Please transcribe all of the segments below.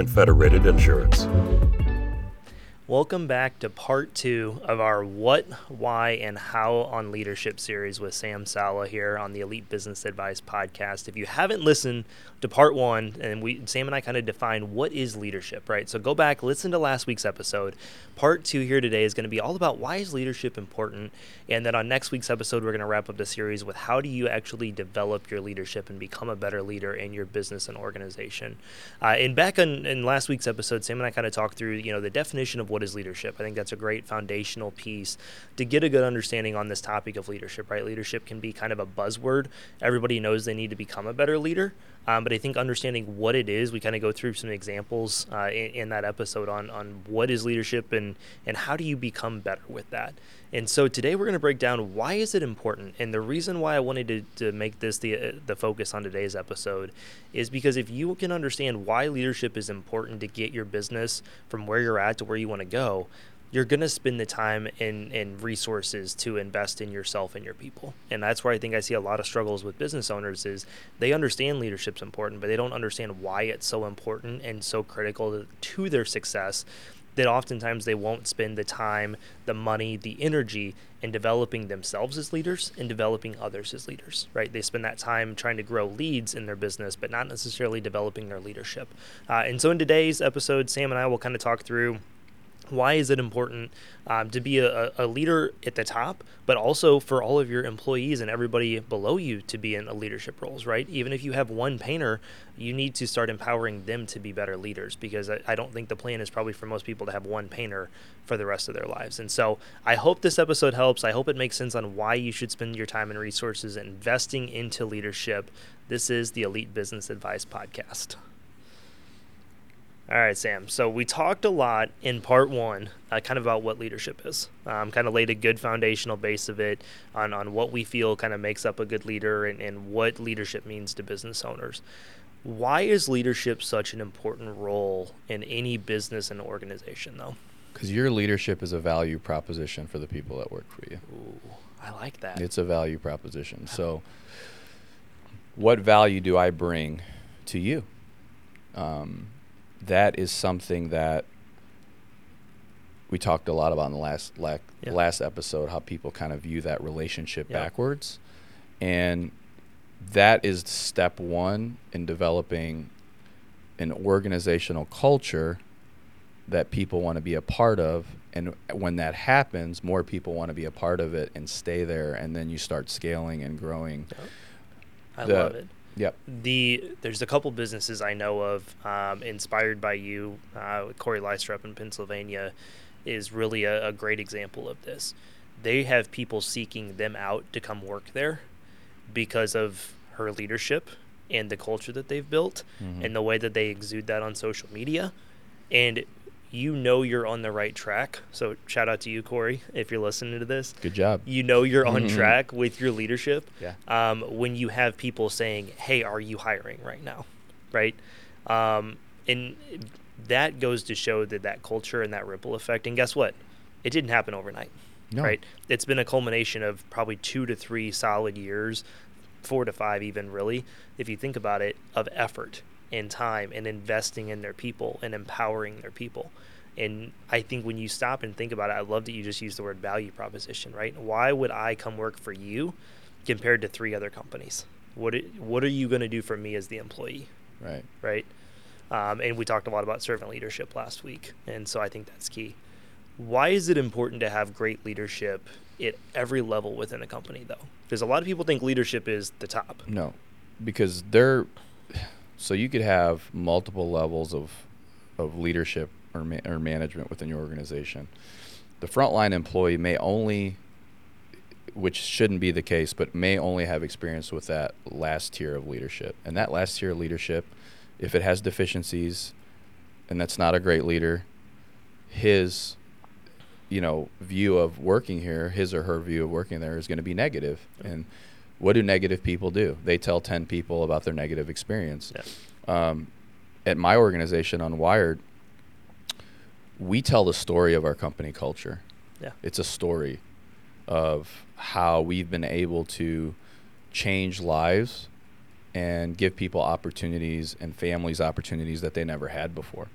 and Federated Insurance. Welcome back to part two of our What, Why, and How on Leadership series with Sam Salah here on the Elite Business Advice podcast. If you haven't listened to part one, and we Sam and I kind of define what is leadership, right? So go back, listen to last week's episode. Part two here today is going to be all about why is leadership important, and then on next week's episode we're going to wrap up the series with how do you actually develop your leadership and become a better leader in your business and organization. Uh, and back in, in last week's episode, Sam and I kind of talked through you know the definition of what is leadership. I think that's a great foundational piece to get a good understanding on this topic of leadership. Right, leadership can be kind of a buzzword. Everybody knows they need to become a better leader. Um, but I think understanding what it is, we kind of go through some examples uh, in, in, that episode on, on what is leadership and, and how do you become better with that. And so today we're going to break down why is it important. And the reason why I wanted to, to make this the, uh, the focus on today's episode is because if you can understand why leadership is important to get your business from where you're at to where you want to go, you're going to spend the time and, and resources to invest in yourself and your people. And that's where i think i see a lot of struggles with business owners is they understand leadership's important but they don't understand why it's so important and so critical to, their success that oftentimes they won't spend the time the money the energy in developing themselves as leaders and developing others as leaders right? They spend that time trying to grow leads in their business but not necessarily developing their leadership. Uh, and so in today's episode sam and i will kind of talk through why is it important um, to be a, a, leader at the top, but also for all of your employees and everybody below you to be in a leadership roles, right? Even if you have one painter, you need to start empowering them to be better leaders because I, I don't think the plan is probably for most people to have one painter for the rest of their lives. And so I hope this episode helps. I hope it makes sense on why you should spend your time and resources investing into leadership. This is the Elite Business Advice Podcast. All right, Sam. So we talked a lot in part one, uh, kind of about what leadership is. Um, kind of laid a good foundational base of it on, on what we feel kind of makes up a good leader and, and what leadership means to business owners. Why is leadership such an important role in any business and organization, though? Because your leadership is a value proposition for the people that work for you. Ooh, I like that. It's a value proposition. So, what value do I bring to you? Um, that is something that we talked a lot about in the last la- yeah. last episode how people kind of view that relationship yeah. backwards and that is step 1 in developing an organizational culture that people want to be a part of and when that happens more people want to be a part of it and stay there and then you start scaling and growing. I the, love it Yep. The there's a couple businesses I know of um, inspired by you. Uh, Corey Lystrup in Pennsylvania is really a, a great example of this. They have people seeking them out to come work there because of her leadership and the culture that they've built mm-hmm. and the way that they exude that on social media. And you know you're on the right track. So shout out to you, Corey, if you're listening to this. Good job. You know you're on mm-hmm. track with your leadership. Yeah. Um, when you have people saying, "Hey, are you hiring right now?" Right. Um, and that goes to show that that culture and that ripple effect. And guess what? It didn't happen overnight. No. Right. It's been a culmination of probably two to three solid years, four to five even really, if you think about it, of effort and time and investing in their people and empowering their people. And I think when you stop and think about it, I love that you just use the word value proposition, right? Why would I come work for you compared to three other companies? What what are you going to do for me as the employee? Right. Right. Um, and we talked a lot about servant leadership last week, and so I think that's key. Why is it important to have great leadership at every level within a company, though? Because a lot of people think leadership is the top. No, because they're so you could have multiple levels of of leadership or, ma- or management within your organization. The frontline employee may only, which shouldn't be the case, but may only have experience with that last tier of leadership. And that last tier of leadership, if it has deficiencies, and that's not a great leader, his you know view of working here his or her view of working there is going to be negative and what do negative people do they tell 10 people about their negative experience um, at my organization unwired we tell the story of our company culture Yeah. it's a story of how we've been able to change lives and give people opportunities and families opportunities that they never had before.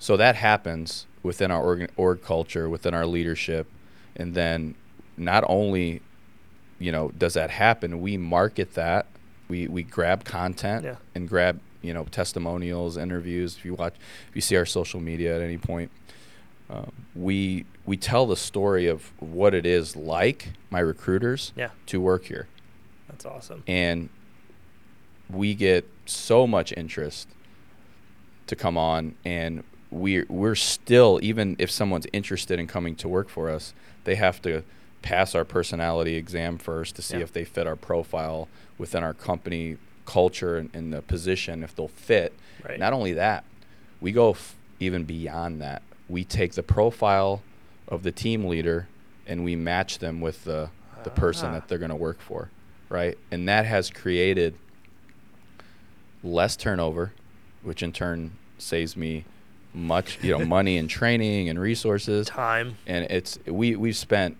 So that happens within our org, org culture, within our leadership, and then not only, you know, does that happen, we market that. We we grab content Yeah. and grab you know testimonials, interviews. If you watch, if you see our social media at any point, um, we we tell the story of what it is like my recruiters Yeah. to work here That's awesome. and we get so much interest to come on and we're we're still even if someone's interested in coming to work for us they have to pass our personality exam first to see Yeah. if they fit our profile within our company culture and, and the position if they'll fit Right. not only that we go f- even beyond that we take the profile of the team leader and we match them with the the person Ah. that they're going to work for right and that has created less turnover which in turn saves me much you know money and training and resources Time. and it's we we've spent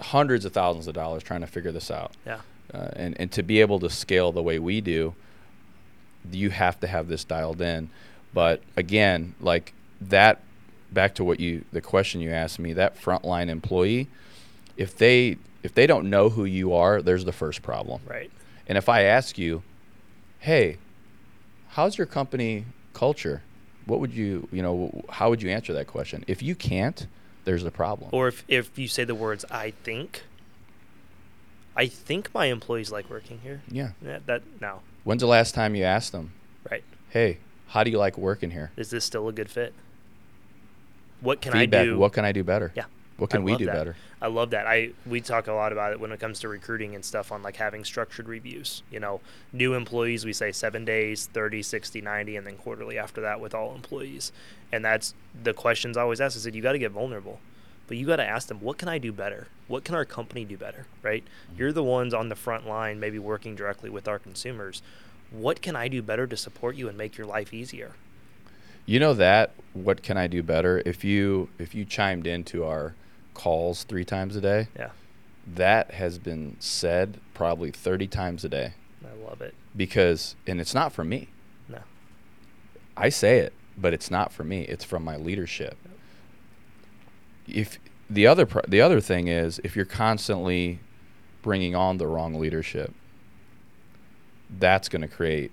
hundreds of thousands of dollars trying to figure this out. Yeah. uh, and and to be able to scale the way we do you have to have this dialed in. But again like that back to what you the question you asked me that frontline employee if they if they don't know who you are there's the first problem. Right. and if i ask you hey how's your company culture? What would you you know how would you answer that question? If you can't there's a problem Or if if you say the words I think I think my employees like working here. yeah That, that no. when's the last time you asked them Right. hey how do you like working here Is this still a good fit? What can feedback I do? what can i do better Yeah. What I can we do that. better I love that. I we talk a lot about it when it comes to recruiting and stuff on like having structured reviews. You know, new employees we say 7 days, 30, 60, 90 and then quarterly after that with all employees. And that's the questions I always ask. I said you got to get vulnerable. But you got to ask them, what can I do better? What can our company do better? Right? Mm-hmm. You're the ones on the front line maybe working directly with our consumers. What can I do better to support you and make your life easier? you know that what can i do better if you if you chimed into our calls three times a day Yeah. that has been said probably 30 times a day I love it. because and it's not from me No. I say it, but it's not for me. It's from my leadership. If the other pro- the other thing is if you're constantly bringing on the wrong leadership, that's going to create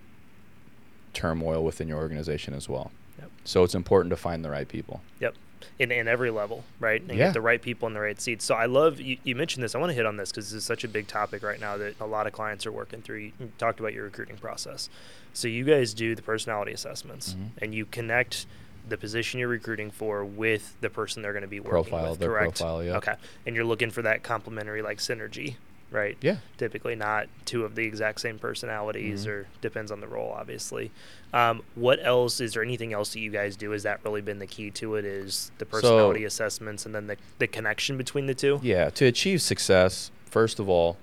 turmoil within your organization as well. Yep. So it's important to find the right people. Yep. In, in every level, right? And Yeah. get the right people in the right seats. So I love, you, you mentioned this. I want to hit on this because this is such a big topic right now that a lot of clients are working through. You you talked about your recruiting process. So you guys do the personality assessments Mhm. and you connect the position you're recruiting for with the person they're going to be working Profile, with, correct? profile, yeah. Okay. And you're looking for that complementary like synergy, right? Yeah. typically not two of the exact same personalities Mhm. or depends on the role obviously um, what else is there anything else that you guys do has that really been the key to it is the personality assessments and then the, the connection between the two Yeah, to achieve success, first of all,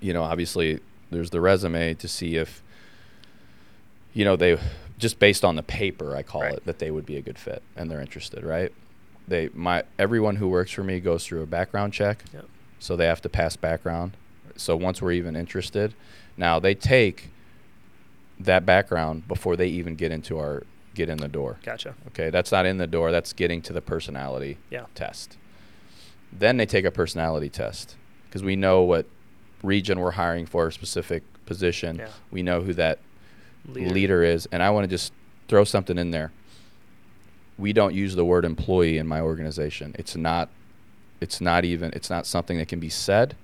you know, obviously there's the resume to see if you know they just based on the paper, I call Right. it, that they would be a good fit and they're interested, right? They my everyone who works for me goes through a background check. Yep. So they have to pass background. So once we're even interested, now they take that background before they even get into our get in the door. gotcha Okay, that's not in the door. That's getting to the personality Yeah. test. Then they take a personality test because we know what region we're hiring for a specific position. Yeah. We know who that leader, is, and I want to just throw something in there. We don't use the word employee in my organization. It's not. It's not even. It's not something that can be said,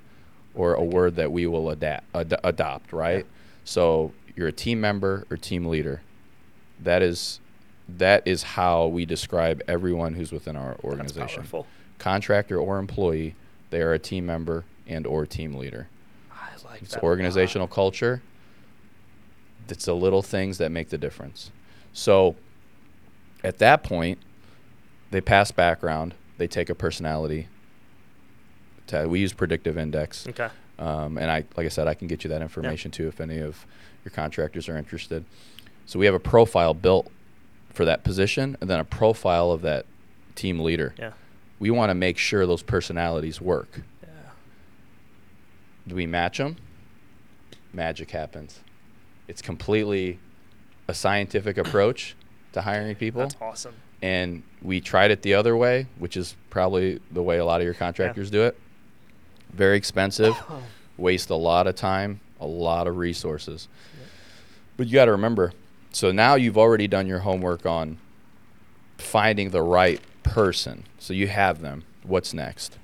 or a word that we will adapt ad- adopt. Right. Yeah. So you're a team member or team leader. That is. That is how we describe everyone who's within our organization contractor or employee, they are a team member and or team leader. I like It's that organizational culture. It's the little things that make the difference. So at that point, they pass background. They take a personality. Test. We use predictive index. Okay. Um, and I, like I said, I can get you that information too if any of your contractors are interested. So we have a profile built for that position, and then a profile of that team leader. Yeah. We want to make sure those personalities work. Yeah. Do we match them? Magic happens. It's completely a scientific approach to hiring people. That's awesome. and we tried it the other way, which is probably the way a lot of your contractors do it. Very expensive, oh. waste a lot of time, a lot of resources. But you got to remember, so now you've already done your homework on finding the right person. So you have them. What's next?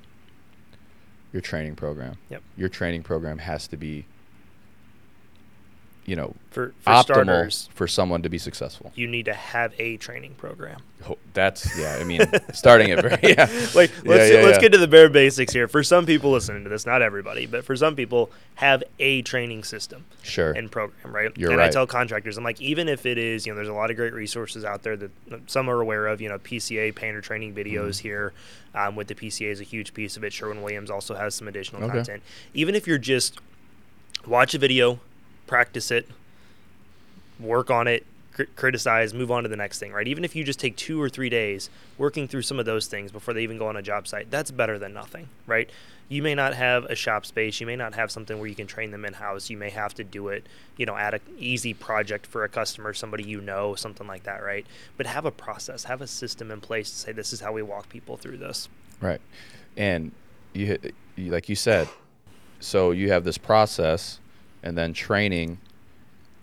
Your training program. Yep. Your training program has to be you know, For, for optimal starters, for someone to be successful. you need to have a training program. Ho- That's yeah. I mean, starting it very yeah. Like let's yeah, let's yeah. get to the bare basics here. For some people listening to this, not everybody, but for some people, have a training system Sure. and program, right? You're and I tell contractors, I'm like, even if it is, you know, there's a lot of great resources out there that some are aware of. You know, PCA painter training videos Mm-hmm. here. Um, with the PCA is a huge piece of it. Sherwin Williams also has some additional Okay. content. Even if you're just watch a video, practice it, work on it, cri- criticize, move on to the next thing, right? Even if you just take two or three days working through some of those things before they even go on a job site, that's better than nothing, right? You may not have a shop space, you may not have something where you can train them in house. You may have to do it, you know, at an easy project for a customer, somebody you know, something like that, right? But have a process, have a system in place to say this is how we walk people through this. Right. And you like you said, so you have this process and then training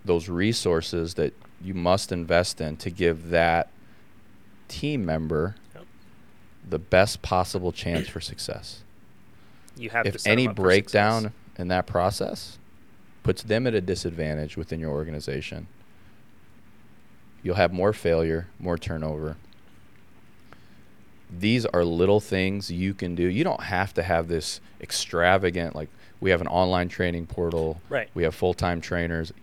those resources that you must invest in to give that team member Yep. the best possible chance for success. You have to If any breakdown in that process puts them at a disadvantage within your organization, you'll have more failure, more turnover. These are little things you can do. You don't have to have this extravagant like we have an online training portal. Right. We have full-time trainers.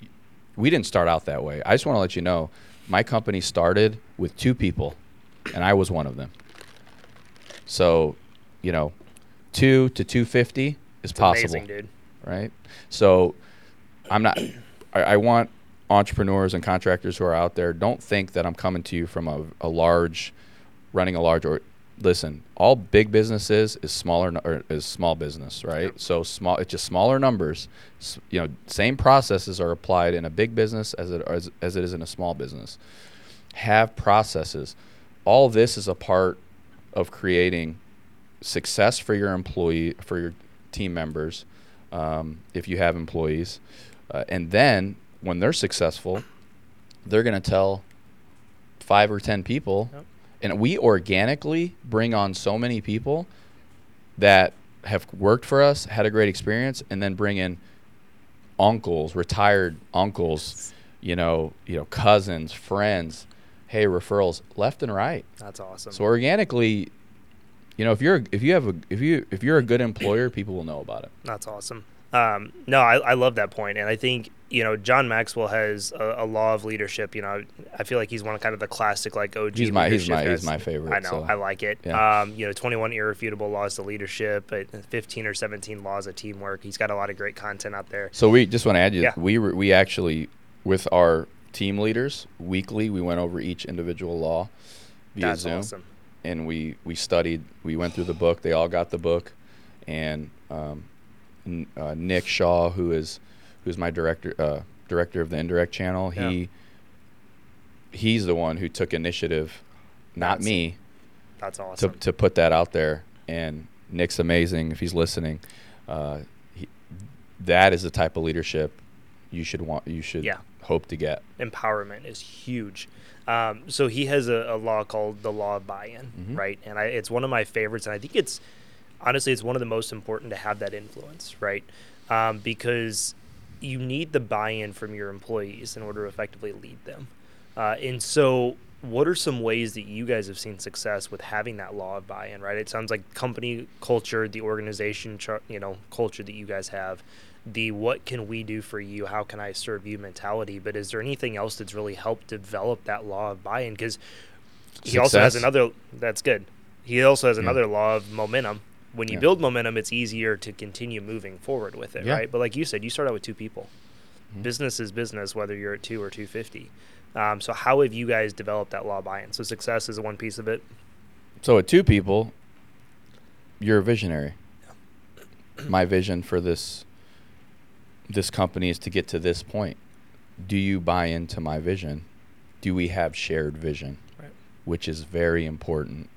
We didn't start out that way. I just want to let you know my company started with two people and I was one of them. So, you know, 2 to 250 is It's possible amazing, dude. right? So I'm not. I, I want entrepreneurs and contractors who are out there. Don't think that I'm coming to you from a, a large, running a large or. Listen, all big businesses is smaller or is small business, right? Yep. So small, it's just smaller numbers. S- you know, same processes are applied in a big business as it as, as it is in a small business. Have processes. All this is a part of creating success for your employee for your team members um, if you have employees uh, and then when they're successful they're going to tell five or ten people Yep. And we organically bring on so many people that have worked for us had a great experience and then bring in uncles retired uncles you know you know cousins friends hey referrals left and right That's awesome. so organically, you know, if you're if you have a if you if you're a good employer, people will know about it. That's awesome. Um, no, I, I love that point, and I think you know John Maxwell has a, a law of leadership. You know, I feel like he's one of kind of the classic like OG. He's my- he's my- he's my favorite, I know, so, I like it. yeah. Um, you know, 21 irrefutable laws to leadership, but 15 or 17 laws of teamwork. He's got a lot of great content out there. So we just want to add you. Yeah. We we actually with our team leaders weekly, we went over each individual law via That's Zoom, awesome. and we we studied. We went through the book. They all got the book, and um, uh, Nick Shaw, who is who's my director uh, director of the indirect channel, Yeah. he he's the one who took initiative, not That's me. That's awesome. to, to put that out there. And Nick's amazing if he's listening. Uh, he, that is the type of leadership you should want. You should Yeah. hope to get. empowerment is huge. Um, so he has a, a law called the law of buy-in, Mhm. right? And I, it's one of my favorites, and I think it's honestly it's one of the most important to have that influence, right? Um, because you need the buy-in from your employees in order to effectively lead them. Uh, and so, what are some ways that you guys have seen success with having that law of buy-in? Right? It sounds like company culture, the organization, char- you know, culture that you guys have, the what can we do for you? How can I serve you mentality? But is there anything else that's really helped develop that law of buy-in? Because he also has another. That's good. He also has Yeah. another law of momentum. When you Yeah. build momentum, it's easier to continue moving forward with it, Yeah. right? But like you said, you start out with two people. Mhm. Business is business, whether you're at two or two fifty. Um, so how have you guys developed that law buy-in? So success is one piece of it. So with two people, you're a visionary. My vision for this this company is to get to this point. Do you buy into my vision? Do we have shared vision? Right. Which is very important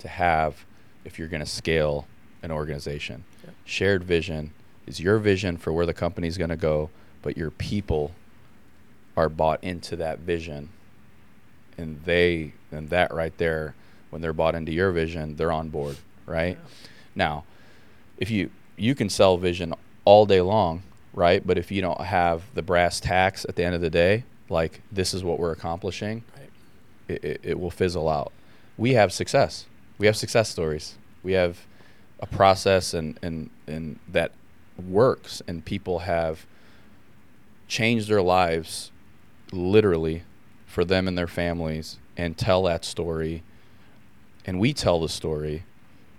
to have if you're going to scale an organization. Yeah. Shared vision is your vision for where the company's going to go, but your people are bought into that vision and they and that right there when they're bought into your vision they're on board right Yeah. now if you you can sell vision all day long right but if you don't have the brass tacks at the end of the day like this is what we're accomplishing Right. it, it, it will fizzle out we have success we have success stories we have a process and and and that works and people have changed their lives literally for them and their families and tell that story. And we tell the story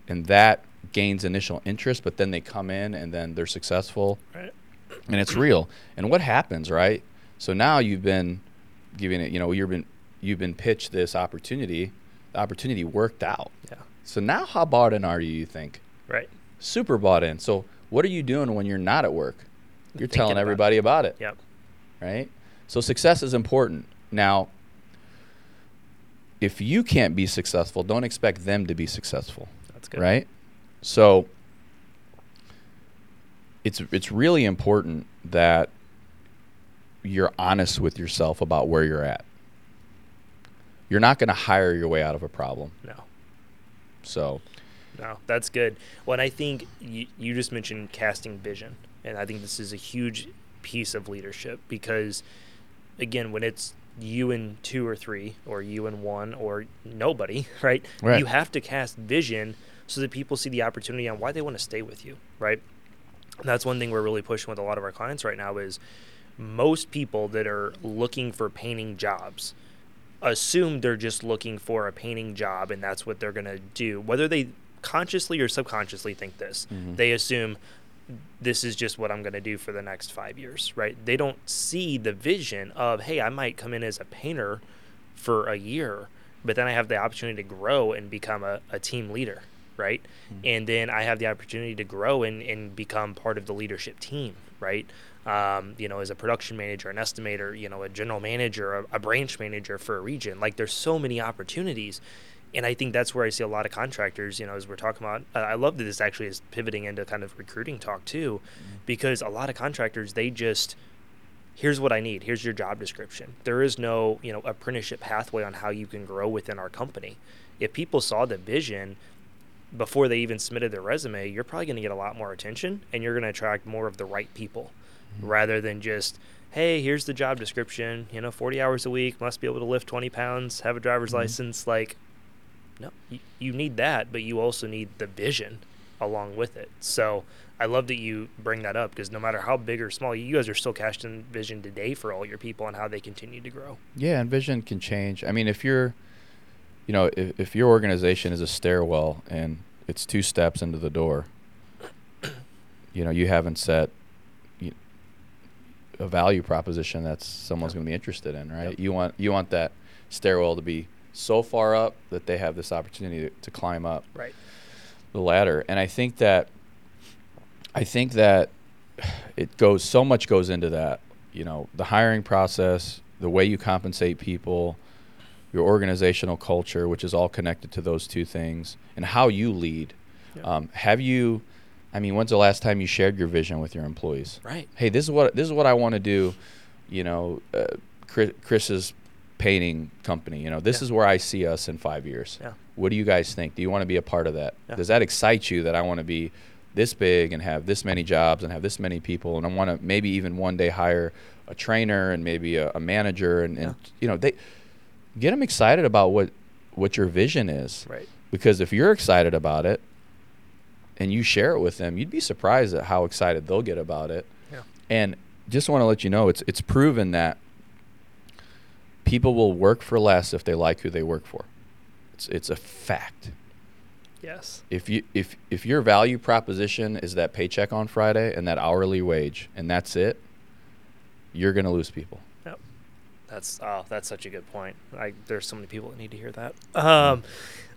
and that gains initial interest but then they come in and then they're successful. Right. and it's real. And what happens right? So now you've been giving it you know you've been you've been pitched this opportunity. The opportunity worked out. Yeah. So now how bought in are you you think Right. super bought in so what are you doing when you're not at work you're Thinking telling about it. everybody about it Yep. right? So success is important. Now, if you can't be successful, don't expect them to be successful, That's good. right? So it's it's really important that you're honest with yourself about where you're at. You're not going to hire your way out of a problem. No. So, No, that's good. Well, and I think you, you just mentioned casting vision, and I think this is a huge piece of leadership because, again, when it's you and two or three, or you and one, or nobody, right? Right. You have to cast vision so that people see the opportunity on why they want to stay with you, right? That's one thing we're really pushing with a lot of our clients right now is most people that are looking for painting jobs assume they're just looking for a painting job and that's what they're going to do. Whether they consciously or subconsciously think this, Mhm. they assume this is just what I'm going to do for the next five years, right? They don't see the vision of, hey, I might come in as a painter for a year, but then I have the opportunity to grow and become a, a team leader, right? And then I have the opportunity to grow and, and become part of the leadership team, right? Um, you know, as a production manager, an estimator, you know, a general manager, a, a branch manager for a region. Like, there's so many opportunities. And I think that's where I see a lot of contractors, you know, as we're talking about. Uh, I love that this actually is pivoting into kind of recruiting talk too, because a lot of contractors, they just, here's what I need. Here's your job description. There is no, you know, apprenticeship pathway on how you can grow within our company. If people saw the vision before they even submitted their resume, you're probably going to get a lot more attention and you're going to attract more of the right people rather than just, hey, here's the job description, you know, 40 hours a week, must be able to lift 20 pounds, have a driver's Mhm. license. Like, no, you, you need that, but you also need the vision along with it. So I love that you bring that up because no matter how big or small, you guys are still casting vision today for all your people and how they continue to grow. Yeah, and vision can change. I mean, if you're, you know, if, if your organization is a stairwell and it's two steps into the door, you know, you haven't set a value proposition that someone's Yep. going to be interested in, right? Yep. You want you want that stairwell to be so far up that they have this opportunity to, to climb up Right. the ladder. And I think that I think that it goes so much goes into that. You know, the hiring process, the way you compensate people, your organizational culture, which is all connected to those two things, and how you lead. Yeah. Um, have you? I mean, when's the last time you shared your vision with your employees? Right. Hey, this is what this is what I want to do. You know, uh, Chris, Chris's painting company. You know, this Yeah. is where I see us in five years. Yeah. What do you guys think? Do you want to be a part of that? Yeah. Does that excite you that I want to be this big and have this many jobs and have this many people and I want to maybe even one day hire a trainer and maybe a, a manager and, and you know they get them excited about what what your vision is Right. because if you're excited about it and you share it with them you'd be surprised at how excited they'll get about it Yeah. and just want to let you know it's it's proven that people will work for less if they like who they work for it's it's a fact. Yes. If you if if your value proposition is that paycheck on Friday and that hourly wage and that's it, you're gonna lose people. Yep. That's oh, that's such a good point. I there's so many people that need to hear that. Um,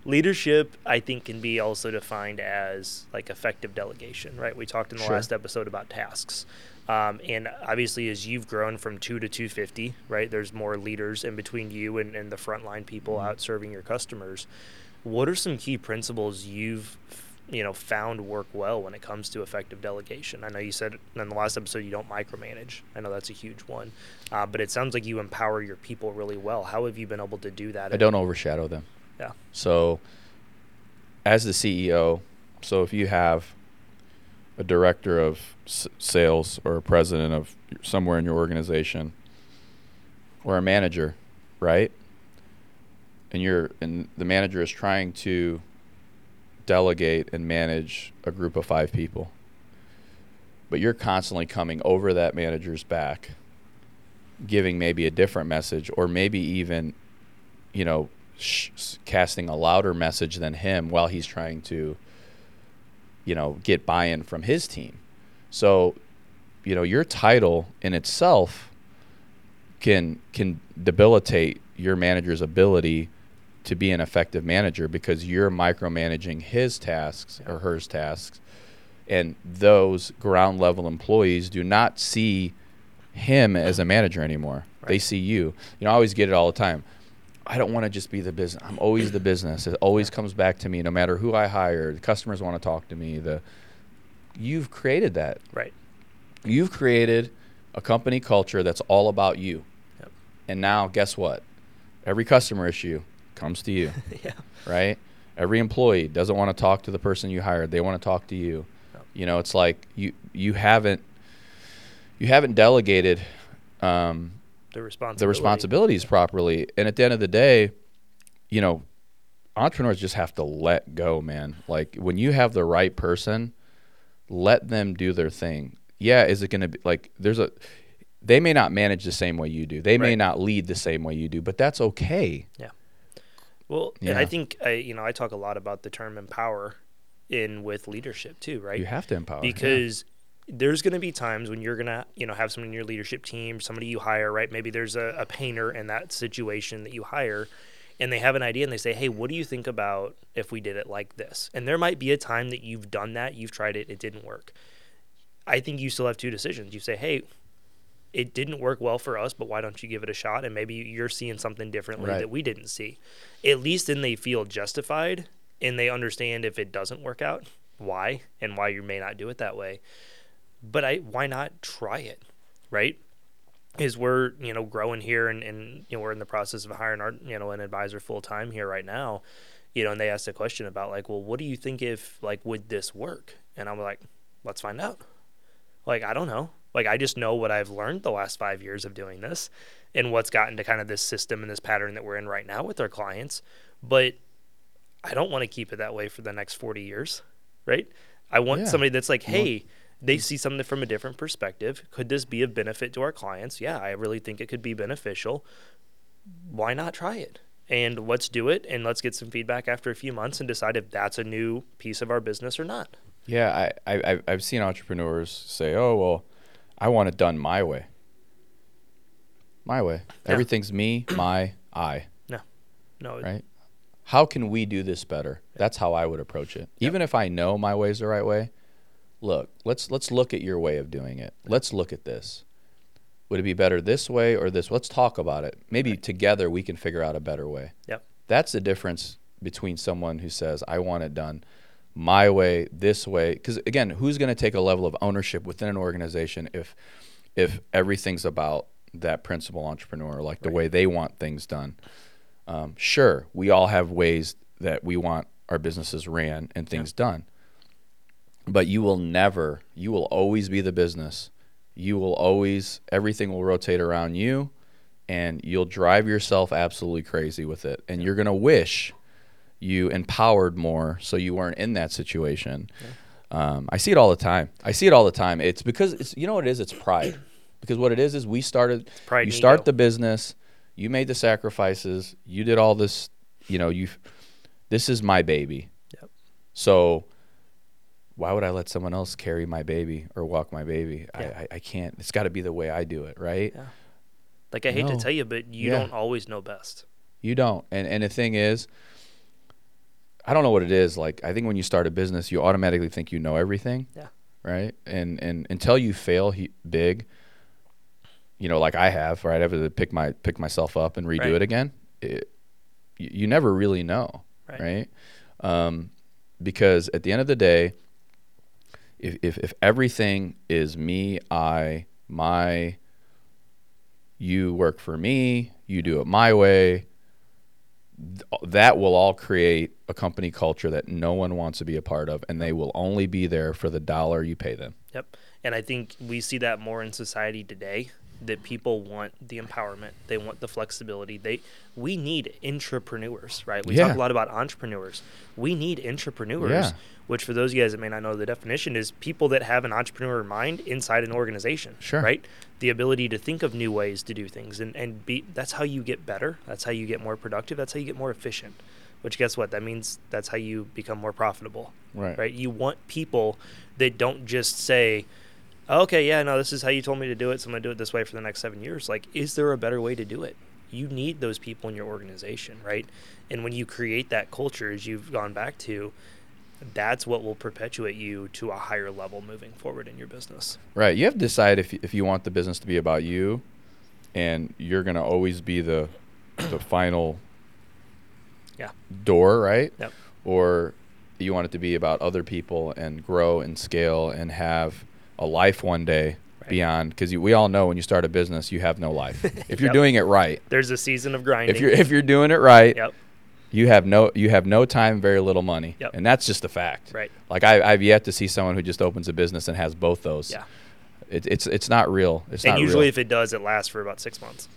leadership, I think, can be also defined as like effective delegation. Right. We talked in the Sure. last episode about tasks. Um, and obviously, as you've grown from two to 250, right, there's more leaders in between you and, and the frontline people Mhm. out serving your customers. What are some key principles you've, you know, found work well when it comes to effective delegation? I know you said in the last episode you don't micromanage. I know that's a huge one, uh, but it sounds like you empower your people really well. How have you been able to do that? I don't overshadow them. Yeah. So, as the CEO, so if you have a director of s- sales or a president of somewhere in your organization or a manager, right? And you're and the manager is trying to delegate and manage a group of 5 people. But you're constantly coming over that manager's back giving maybe a different message or maybe even you know sh- casting a louder message than him while he's trying to you know get buy-in from his team so you know your title in itself can can debilitate your manager's ability to be an effective manager because you're micromanaging his tasks or hers tasks and those ground level employees do not see him as a manager anymore. They see you. You know, I always get it all the time. I don't want to just be the business. I'm always the business. It always comes back to me, no matter who I hire. The customers want to talk to me. The you've created that. Right. You've created a company culture that's all about you. Yep. And now, guess what? Every customer issue comes to you, yeah. right? Every employee doesn't want to talk to the person you hired. They want to talk to you. Yep. You know, it's like you you haven't you haven't delegated um, The responsibility. the responsibilities properly. And at the end of the day, you know, entrepreneurs just have to let go, man. Like when you have the right person, let them do their thing. Yeah, is it going to be like there's a they may not manage the same way you do. They may not lead the same way you do, but that's okay. Yeah. Well, and I think I, you know, I talk a lot about the term empower in with leadership too, right? You have to empower. yeah. because there's going to be times when you're going to you know have someone in your leadership team somebody you hire right? Maybe there's a, a painter in that situation that you hire and they have an idea and they say hey what do you think about if we did it like this? And there might be a time that you've done that you've tried it it didn't work. I think you still have two decisions. You say hey it didn't work well for us but why don't you give it a shot? And maybe you're seeing something differently Right. that we didn't see. At least then they feel justified and they understand if it doesn't work out why and why you may not do it that way but I why not try it, right? Is we're you know growing here and, and you know we're in the process of hiring our you know an advisor full time here right now, you know, and they asked a question about like, well, what do you think if like would this work? And I'm like, let's find out. Like I don't know. Like I just know what I've learned the last five years of doing this, and what's gotten to kind of this system and this pattern that we're in right now with our clients. But I don't want to keep it that way for the next 40 years, right? I want Yeah. somebody that's like, hey, they see something from a different perspective. Could this be of benefit to our clients? Yeah, I really think it could be beneficial. Why not try it? And let's do it and let's get some feedback after a few months and decide if that's a new piece of our business or not. Yeah, I, I I've- seen entrepreneurs say, "Oh well, I want it done my way." My way. Everything's me, my, I. No, it- Right. How can we do this better? That's how I would approach it. Even if I know my way's the right way, look, let's let's look at your way of doing it. Let's look at this. Would it be better this way or this? Let's talk about it. Maybe together we can figure out a better way. Yep. That's the difference between someone who says, I want it done my way, this way. Because again, who's going to take a level of ownership within an organization if if everything's about that principal entrepreneur, like the Right. way they want things done? Um, sure, we all have ways that we want our businesses ran and things done. But you will never, you will always be the business. You will always, everything will rotate around you and you'll drive yourself absolutely crazy with it. And you're going to wish you empowered more so you weren't in that situation. Um, I see it all the time. I see it all the time. It's because it's, you know what it is? It's pride. Because what it is is we started, pride you start ego. the business, you made the sacrifices, you did all this, you know, you this is my baby. Yep. So why would I let someone else carry my baby or walk my baby? I, Yeah. I, I can't. It's got to be the way I do it, right? Yeah. Like I hate to tell you, but you Yeah. don't always know best. You don't. And and the thing is, I don't know what it is. Like I think when you start a business, you automatically think you know everything. Yeah. Right. And and until you fail he, big, you know, like I have, right, I have to pick my pick myself up and redo Right. it again. It, you, you never really know, Right. right? Um, because at the end of the day, if, if if everything is me, I, my, you work for me, you do it my way, th- that will all create a company culture that no one wants to be a part of, and they will only be there for the dollar you pay them. Yep. And I think we see that more in society today that people want the empowerment. They want the flexibility. They we need intrapreneurs, right? We Yeah. talk a lot about entrepreneurs. We need intrapreneurs, Yeah. which for those of you guys that may not know the definition is people that have an entrepreneur mind inside an organization. Sure. Right? The ability to think of new ways to do things and, and be that's how you get better. That's how you get more productive. That's how you get more efficient. Which guess what? That means that's how you become more profitable Right. right? You want people that don't just say, "Okay, yeah, no, this is how you told me to do it, so I'm gonna do it this way for the next seven years." Like, is there a better way to do it? You need those people in your organization, right? And when you create that culture, as you've gone back to, that's what will perpetuate you to a higher level moving forward in your business. Right. You have to decide if if you want the business to be about you, and you're gonna always be the the final Yeah. door, right? Yep. Or you want it to be about other people and grow and scale and have a life one day Right. beyond because we all know when you start a business you have no life if you're Yep. doing it right There's a season of grinding. if you're if you're doing it right yep, you have no you have no time very little money Yep. and that's just a fact right. like I, i've yet to see someone who just opens a business and has both those Yeah. it, it's it's not real it's And not usually, real. if it does, it lasts for about six months.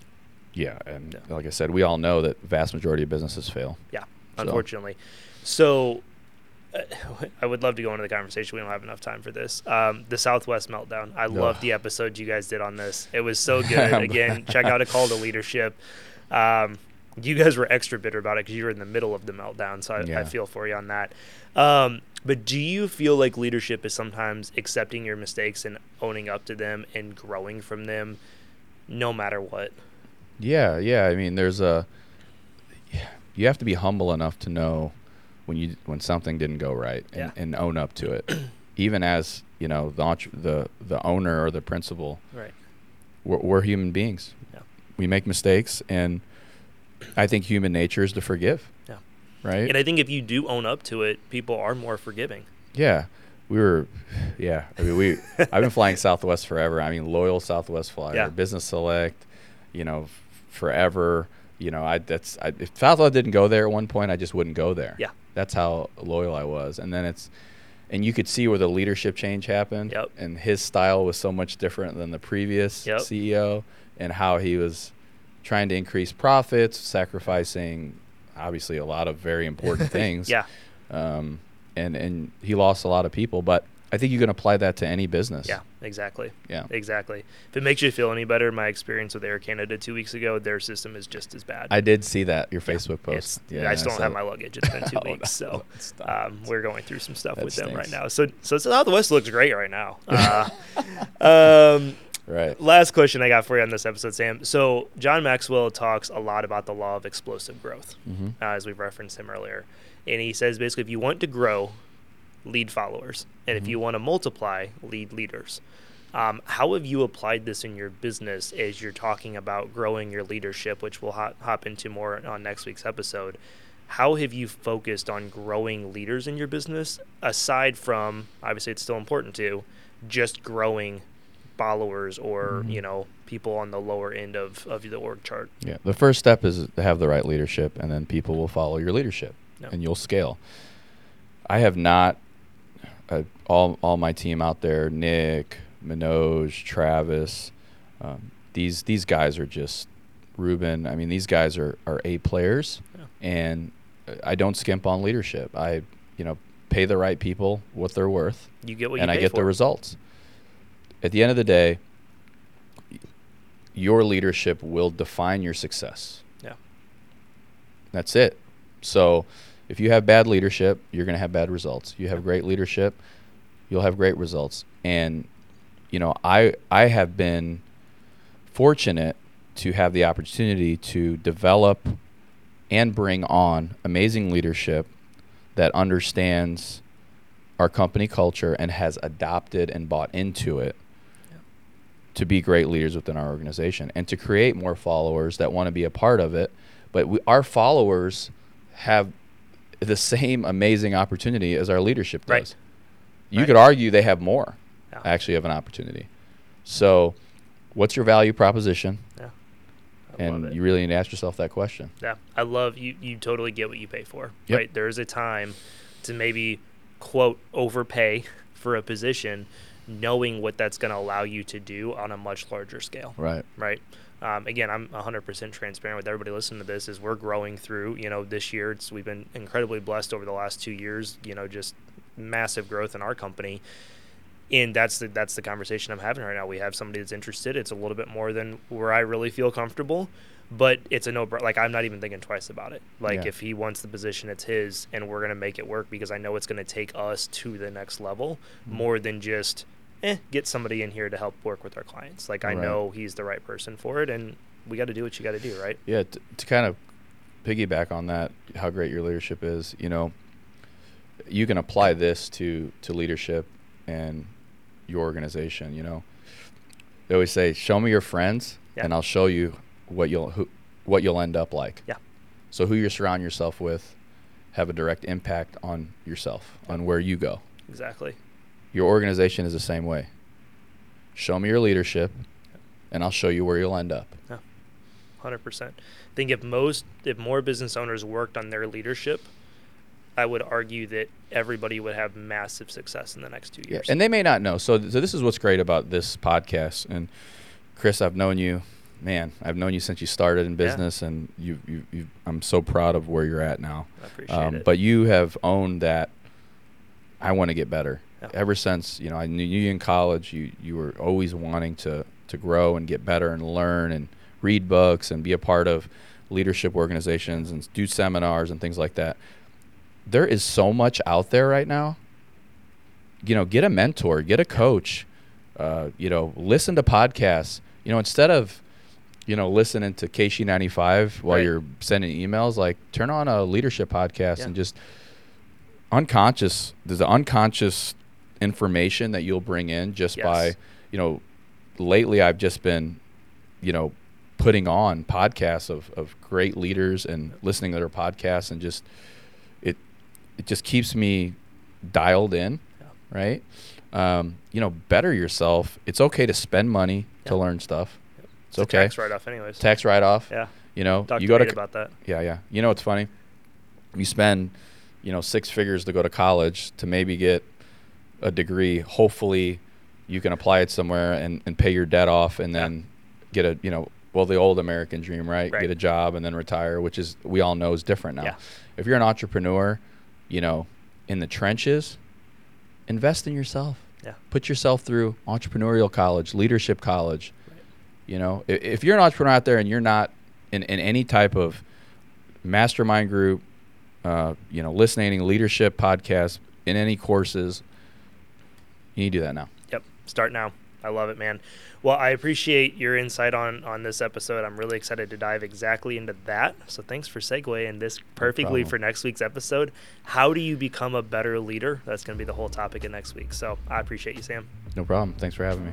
yeah and Yeah. like i said we all know that vast majority of businesses fail Yeah, unfortunately. So, uh, I would love to go into the conversation. We don't have enough time for this. Um, the Southwest meltdown. I love the episode you guys did on this. It was so good. Again, check out a call to leadership. Um, you guys were extra bitter about it because you were in the middle of the meltdown. So I, I feel for you on that. Um, but do you feel like leadership is sometimes accepting your mistakes and owning up to them and growing from them, no matter what? Yeah, yeah. I mean, there's a. You have to be humble enough to know when you when something didn't go right and, Yeah. and own up to it, even as you know the entre- the the owner or the principal. Right. We're, we're human beings. Yeah. We make mistakes, and I think human nature is to forgive. Yeah. Right. And I think if you do own up to it, people are more forgiving. Yeah, we were. Yeah, I mean, we. I've been flying Southwest forever. I mean, loyal Southwest flyer, Yeah. business select. You know, f- forever. You know, I that's I, if Southwest didn't go there at one point, I just wouldn't go there. Yeah. That's how loyal I was. And then it's, and you could see where the leadership change happened. Yep. And his style was so much different than the previous Yep. CEO, and how he was trying to increase profits, sacrificing obviously a lot of very important things Yeah. um, and and he lost a lot of people. But I think you can apply that to any business. Yeah, exactly. yeah, Exactly. If it makes you feel any better, my experience with Air Canada two weeks ago, their system is just as bad. I did see that your Facebook It's- post. Yeah, I still don't have it. my luggage. It's been two Oh, weeks, no. so um, we're going through some stuff That with them right now. So, so Southwest looks great right now. Uh, um, right. last question I got for you on this episode, Sam. So John Maxwell talks a lot about the law of explosive growth, hmm uh, as we've referenced him earlier, and he says basically if you want to grow, lead followers, and if Mhm. you want to multiply, lead leaders. Um, how have you applied this in your business as you're talking about growing your leadership, which we'll hop, hop into more on next week's episode? How have you focused on growing leaders in your business aside from obviously it's still important to just growing followers or Mhm. you know people on the lower end of, of the org chart? Yeah. The first step is to have the right leadership, and then people will follow your leadership, and you'll scale. I have not. Uh, all all my team out there, Nick, Manoj, Travis, um, these these guys are just Ruben. I mean, these guys are are A players, Yeah. and I don't skimp on leadership. I you know pay the right people what they're worth, You get what and I get for. the results. At the end of the day, your leadership will define your success. Yeah. That's it. So If you have bad leadership, you're going to have bad results. You have great leadership, you'll have great results. And you know, I I have been fortunate to have the opportunity to develop and bring on amazing leadership that understands our company culture and has adopted and bought into it to be great leaders within our organization and to create more followers that want to be a part of it. But we, our followers have the same amazing opportunity as our leadership does. Right. You Right. could argue they have more Yeah. actually of an opportunity. So, what's your value proposition? Yeah. I And you really need to ask yourself that question. Yeah, I love you. You totally get what you pay for, Yep. right? There's a time to maybe quote overpay for a position, knowing what that's going to allow you to do on a much larger scale, Right. right? Um, again, I'm 100% transparent with everybody listening to this. Is we're growing through, you know, this year. It's we've been incredibly blessed over the last two years. You know, just massive growth in our company and that's the that's the conversation I'm having right now. We have somebody that's interested. It's a little bit more than where I really feel comfortable, but it's a no. Like I'm not even thinking twice about it. Like Yeah. if he wants the position, it's his, and we're gonna make it work because I know it's gonna take us to the next level Mm-hmm. more than just eh get somebody in here to help work with our clients. Like I Right. know he's the right person for it, and we got to do what you got to do, right? Yeah, t- to kind of piggyback on that, how great your leadership is, you know, you can apply this to to leadership and your organization. You know, they always say, "Show me your friends, Yeah. and I'll show you what you'll who, what you'll end up like." Yeah. So who you surround yourself with have a direct impact on yourself, on where you go. Exactly. Your organization is the same way. Show me your leadership, and I'll show you where you'll end up. Yeah, Hundred percent. I think if most, if more business owners worked on their leadership, I would argue that everybody would have massive success in the next two Yeah, years. and they may not know. So, so this is what's great about this podcast. And Chris, I've known you, man. I've known you since you started in business, and you, you, you, I'm so proud of where you're at now. I appreciate Um, it. but you have owned that. I want to get better. Yeah. Ever since you know I knew you in college, you you were always wanting to to grow and get better and learn and read books and be a part of leadership organizations and do seminars and things like that. There is so much out there right now. You know, get a mentor, get a coach. Uh, you know, listen to podcasts. You know, instead of you know listening to KC95 while Right. you're sending emails, like turn on a leadership podcast Yeah. and just unconscious. There's an unconscious information that you'll bring in just Yes. by you know. Lately, I've just been, you know, putting on podcasts of, of great leaders and listening to their podcasts and just it it just keeps me dialed in, Yeah. right? Um, you know, better yourself. It's okay to spend money to learn stuff. It's, It's okay. tax write off, anyways. Tax write off. yeah. You know, Talk you to go to about that. yeah, yeah. You know what's funny? You spend, you know, six figures to go to college to maybe get a degree. Hopefully, you can apply it somewhere and, and pay your debt off, and Yeah. then get a, you know, well, the old American dream, right? Right. Get a job and then retire, which is we all know is different now. Yeah. If you're an entrepreneur, you know, in the trenches, invest in yourself. Yeah. Put yourself through entrepreneurial college, leadership college. You know, if, if you're an entrepreneur out there and you're not in, in any type of mastermind group, uh, you know, listening, to leadership podcast, in any courses, you need to do that now. Yep. Start now. I love it, man. Well, I appreciate your insight on on this episode. I'm really excited to dive exactly into that. So thanks for segueing this perfectly problem. for next week's episode. How do you become a better leader? That's going to be the whole topic of next week. So I appreciate you, Sam. No problem. Thanks for having me.